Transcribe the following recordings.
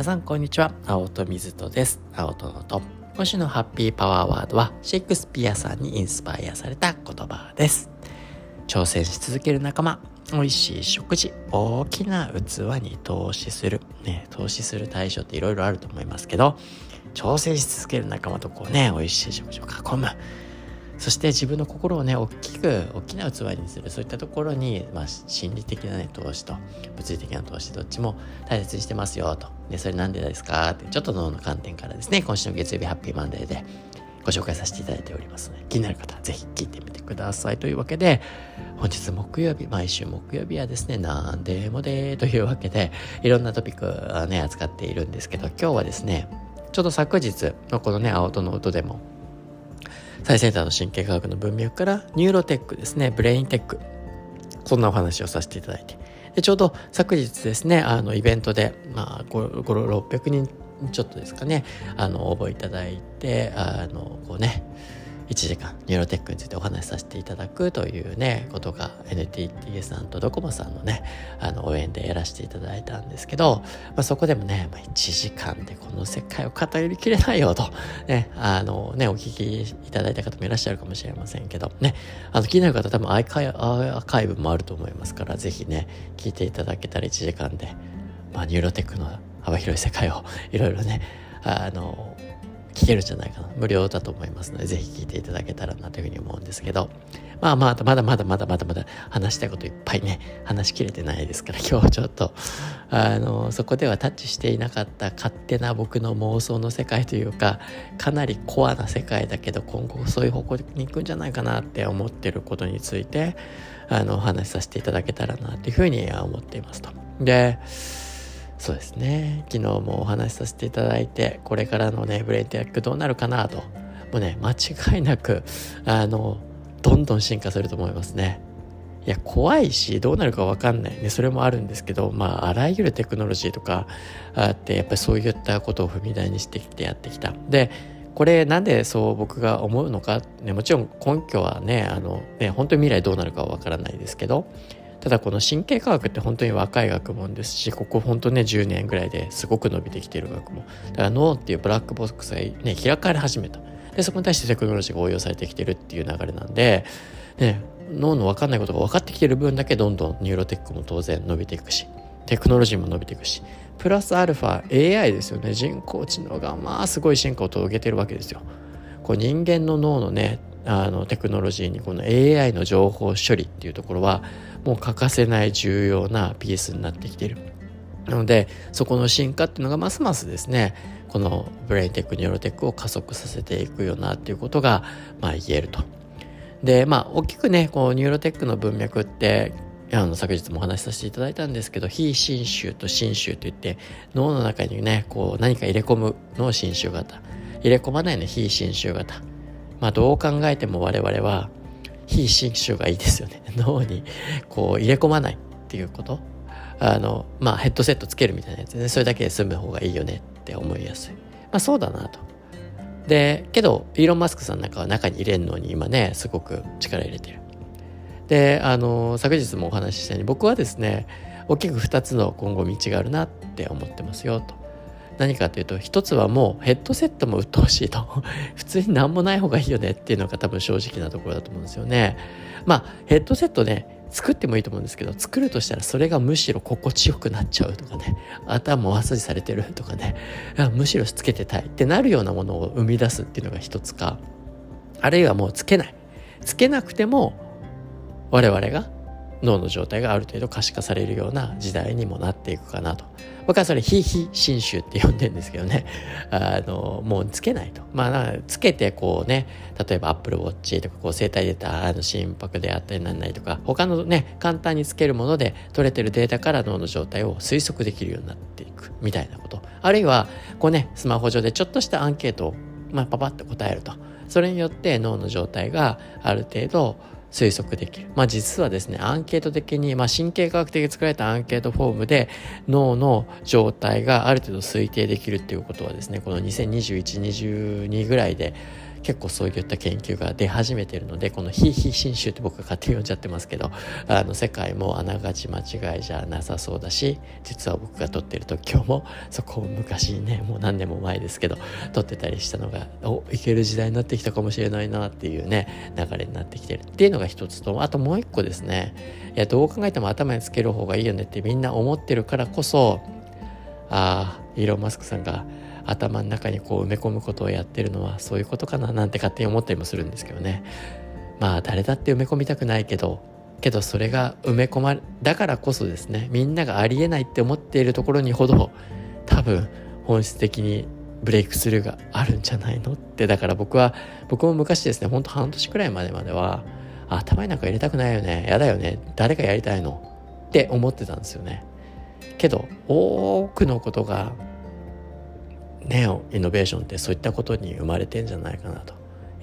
皆さんこんにちは。青戸水戸です。青戸のと今週のハッピーパワーワードはシェイクスピアさんにインスパイアされた言葉です。挑戦し続ける仲間美味しい食事大きな器に投資する。ね投資する対象っていろいろあると思いますけど挑戦し続ける仲間とこうね美味しい食事を囲む。そして自分の心をね大きく大きな器にする。そういったところに、まあ、心理的なね投資と物理的な投資どっちも大切にしてますよと。でそれなんでですか？ってちょっと脳の観点からですね。今週の月曜日ハッピーマンデーでご紹介させていただいておりますので気になる方はぜひ聞いてみてください。というわけで本日木曜日毎週木曜日はですね何でもでというわけでいろんなトピックをね扱っているんですけど今日はですねちょうど昨日のこのね青との音でも最先端の神経科学の文脈からニューロテックですねブレインテック。そんなお話をさせていただいて。でちょうど昨日ですねあのイベントで、まあ、600人ちょっとですかねあの応募いただいてあのこうね1時間ニューロテックについてお話しさせていただくというねことが NTT さんとドコモさんのねあでやらせていただいたんですけど、まあ、そこでもね、まあ、1時間でこの世界を語りきれないよとねあのねお聞きいただいた方もいらっしゃるかもしれませんけどねあの気になる方多分アーカイアーカイブもあると思いますからぜひね聞いていただけたら1時間で、まあ、ニューロテックの幅広い世界をいろいろねあの聞けるんじゃないかな。無料だと思いますので、ぜひ聞いていただけたらなというふうに思うんですけど、まあまあ、まだまだまだまだまだ話したいこといっぱいね、話しきれてないですから、今日はちょっと、あの、そこではタッチしていなかった勝手な僕の妄想の世界というか、かなりコアな世界だけど、今後そういう方向に行くんじゃないかなって思ってることについて、あの、お話しさせていただけたらなというふうには思っていますと。で、そうですね。昨日もお話しさせていただいてこれからのねブレインテックどうなるかなと。もうね間違いなくあのどんどん進化すると思いますね。いや怖いしどうなるか分かんない。ねそれもあるんですけどまああらゆるテクノロジーとかあってやっぱりそういったことを踏み台にしてきてやってきた。でこれなんでそう僕が思うのか、ね、もちろん根拠はねあのね本当に未来どうなるかは分からないですけどただこの神経科学って本当に若い学問ですしここ本当ね10年ぐらいですごく伸びてきてる学問。だから脳っていうブラックボックスがね開かれ始めた。でそこに対してテクノロジーが応用されてきてるっていう流れなんで、ね、脳の分かんないことが分かってきてる分だけどんどんニューロテックも当然伸びていくしテクノロジーも伸びていくしプラスアルファ AI ですよね。人工知能がまあすごい進化を遂げてるわけですよ。こう人間の脳のねあのテクノロジーにこの AI の情報処理っていうところはもう欠かせない重要なピースになってきている。なのでそこの進化っていうのがますますですねこのブレインテックニューロテックを加速させていくよなっていうことがまあ言えると。でまあ大きくねこうニューロテックの文脈ってあの昨日もお話しさせていただいたんですけど非侵襲と侵襲といって脳の中にねこう何か入れ込むのを侵襲型入れ込まないの非侵襲型まあどう考えても我々は非侵襲がいいですよね。脳にこう入れ込まないっていうこと。あのまあヘッドセットつけるみたいなやつね。それだけで済む方がいいよねって思いやすい。まあそうだなと。でけどイーロン・マスクさんなんかは中に入れるのに今ねすごく力入れてる。であの昨日もお話ししたように僕はですね大きく2つの今後道があるなって思ってますよと。何かというと一つはもうヘッドセットも鬱陶しいと。普通に何もない方がいいよねっていうのが多分正直なところだと思うんですよね。まあヘッドセットね作ってもいいと思うんですけど作るとしたらそれがむしろ心地よくなっちゃうとかね。頭マッサージされてるとかね。むしろつけてたいってなるようなものを生み出すっていうのが一つか。あるいはもうつけない。つけなくても我々が脳の状態がある程度可視化されるような時代にもなっていくかなと。僕はそれ非非侵襲って呼んでるんですけどね。あの、もうつけないと。まあ、つけてこうね、例えば Apple Watch とかこう生体データあの心拍であったりなんないとか、他のね、簡単につけるもので取れてるデータから脳の状態を推測できるようになっていくみたいなこと。あるいは、こうね、スマホ上でちょっとしたアンケートを、まあ、パパッと答えると。それによって脳の状態がある程度推測できる。まあ実はですね、アンケート的に、まあ神経科学的に作られたアンケートフォームで脳の状態がある程度推定できるっていうことはですね、この2021、22ぐらいで結構そういった研究が出始めてるのでこの非非侵襲って僕が勝手に呼んじゃってますけどあの世界もあながち間違いじゃなさそうだし実は僕が撮ってる時今日もそこを昔ねもう何年も前ですけど撮ってたりしたのがおいける時代になってきたかもしれないなっていうね流れになってきてるっていうのが一つとあともう一個ですね。いやどう考えても頭につける方がいいよねってみんな思ってるからこそああイーロン・マスクさんが頭の中にこう埋め込むことをやってるのはそういうことかななんて勝手に思ったりもするんですけどね。まあ誰だって埋め込みたくないけどけどそれが埋め込まれだからこそですねみんながありえないって思っているところにほど多分本質的にブレイクスルーがあるんじゃないのってだから僕は僕も昔ですねほんと半年くらいまでまでは頭になんか入れたくないよねやだよね誰かやりたいのって思ってたんですよね。けど多くのことがネオイノベーションってそういったことに生まれてんじゃないかなと。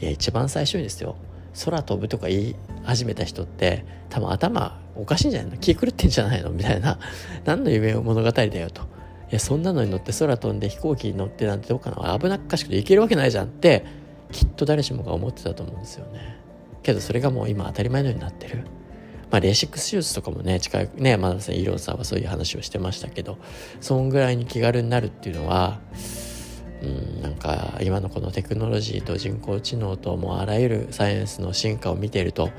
いや一番最初にですよ空飛ぶとか言い始めた人って多分頭おかしいんじゃないの？気狂ってんじゃないの？みたいな何の夢物語だよと。いやそんなのに乗って空飛んで飛行機に乗ってなんてどうかな危なっかしくて行けるわけないじゃんってきっと誰しもが思ってたと思うんですよね。けどそれがもう今当たり前のようになってる。まあ、レーシックス手術とかもね近いねまださんイーロンさんはそういう話をしてましたけどそんぐらいに気軽になるっていうのはうんなんか今のこのテクノロジーと人工知能ともうあらゆるサイエンスの進化を見ていると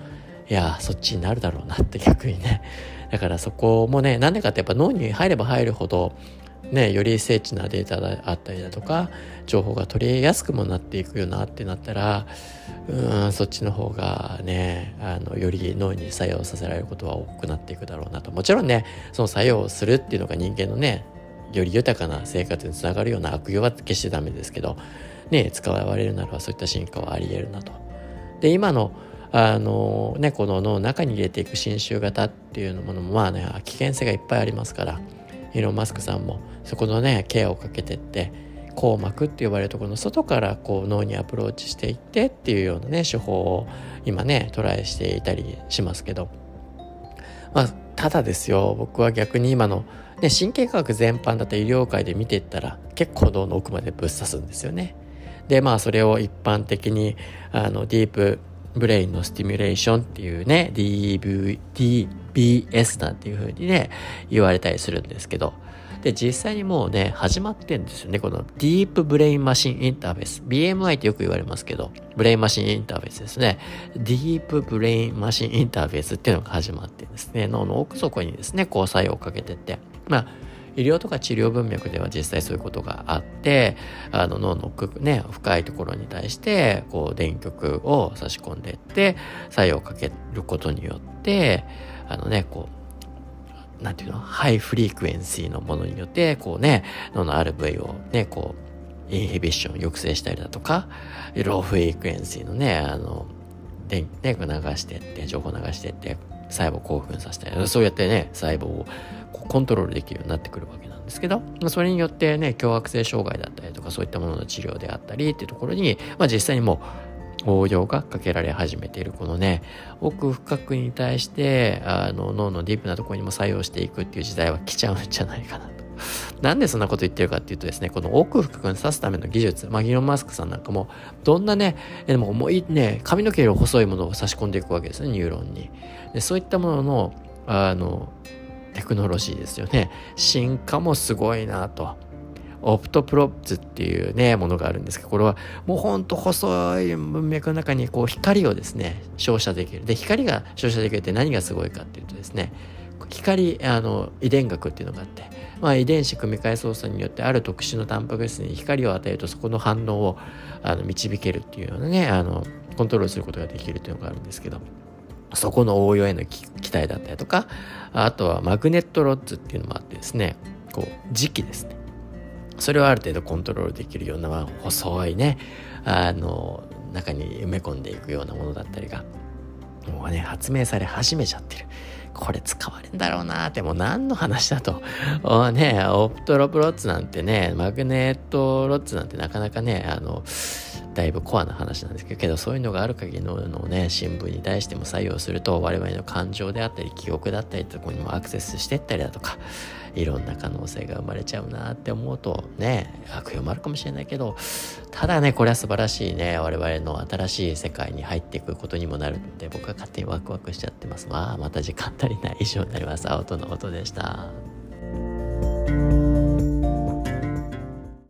いやそっちになるだろうなって逆にね。だからそこもねなんでかってやっぱ脳に入れば入るほどね、より精緻なデータがあったりだとか情報が取りやすくもなっていくよなってなったらうんそっちの方がねあのより脳に作用させられることは多くなっていくだろうなと。もちろんねその作用するっていうのが人間のねより豊かな生活につながるような悪用は決してダメですけどね使われるならばそういった進化はあり得るなと。で今のあのねこの脳の中に入れていく侵襲型っていうものもまあね危険性がいっぱいありますからイーロン・マスクさんもそこのねケアをかけてって硬膜って呼ばれるところの外からこう脳にアプローチしていってっていうようなね手法を今ねトライしていたりしますけどまあただですよ僕は逆に今の、ね、神経科学全般だった医療界で見ていったら結構脳の奥までぶっ刺すんですよね。でまあそれを一般的にあの deep brain の stimulation っていうね DV DBS なんていう風にね言われたりするんですけどで、実際にもうね、始まってんですよね。この deep brain machine interface。BMI ってよく言われますけど、 brain machine interface ですね。deep brain machine interface っていうのが始まってですね、脳の奥底にですね、こう作用をかけてって、まあ、医療とか治療文脈では実際そういうことがあって、あの脳の、ね、深いところに対して、こう電極を差し込んでいって、作用をかけることによって、あのね、こう、なんていうの、 high frequency のものによって、こうね、脳のある部位をね、こう、インヒビッションを抑制したりだとか、ローフリークエンシーのね、あの、電気ね、流してって、情報流してって、細胞興奮させたり、そうやってね、細胞をコントロールできるようになってくるわけなんですけど、まあそれによってね、強迫性障害だったりとか、そういったものの治療であったりっていうところに、まあ実際にもう、応用がかけられ始めているこのね奥深くに対してあの脳のディープなところにも作用していくっていう時代は来ちゃうんじゃないかなと。なんでそんなこと言ってるかっていうとですね、この奥深くに刺すための技術、まあ、ギロン・マスクさんなんかも、どんなね、でも重いね、髪の毛より細いものを差し込んでいくわけですね、ニューロンに。でそういったものの、あの、テクノロジーですよね。進化もすごいなと。オプトプロッツっていうね、ものがあるんですけど、これはもうほんと細い文脈の中にこう光をですね、照射できる。で、光が照射できるって何がすごいかっていうとですね、光、あの、遺伝学っていうのがあって、まあ、遺伝子組み換え操作によってある特殊なタンパク質に光を与えるとそこの反応をあの導けるっていうようなね、あの、コントロールすることができるというのがあるんですけど、そこの応用への期待だったりとか、あとはマグネットロッツっていうのもあってですね、こう、磁気ですね。それをある程度コントロールできるような、まあ、細いねあの中に埋め込んでいくようなものだったりがもうね発明され始めちゃってるこれ使われんだろうな。っても何の話だと。ねオプトロプロッツなんてねマグネットロッツなんてなかなかねあのだいぶコアな話なんですけどそういうのがある限りののね新聞に対しても採用すると我々の感情であったり記憶だったりとこにもアクセスしてったりだとかいろんな可能性が生まれちゃうなって思うとね悪用もあるかもしれないけどただねこれは素晴らしいね我々の新しい世界に入っていくことにもなるので僕は勝手にワクワクしちゃってます。まあまた時間足りない。以上になります。青との音でした。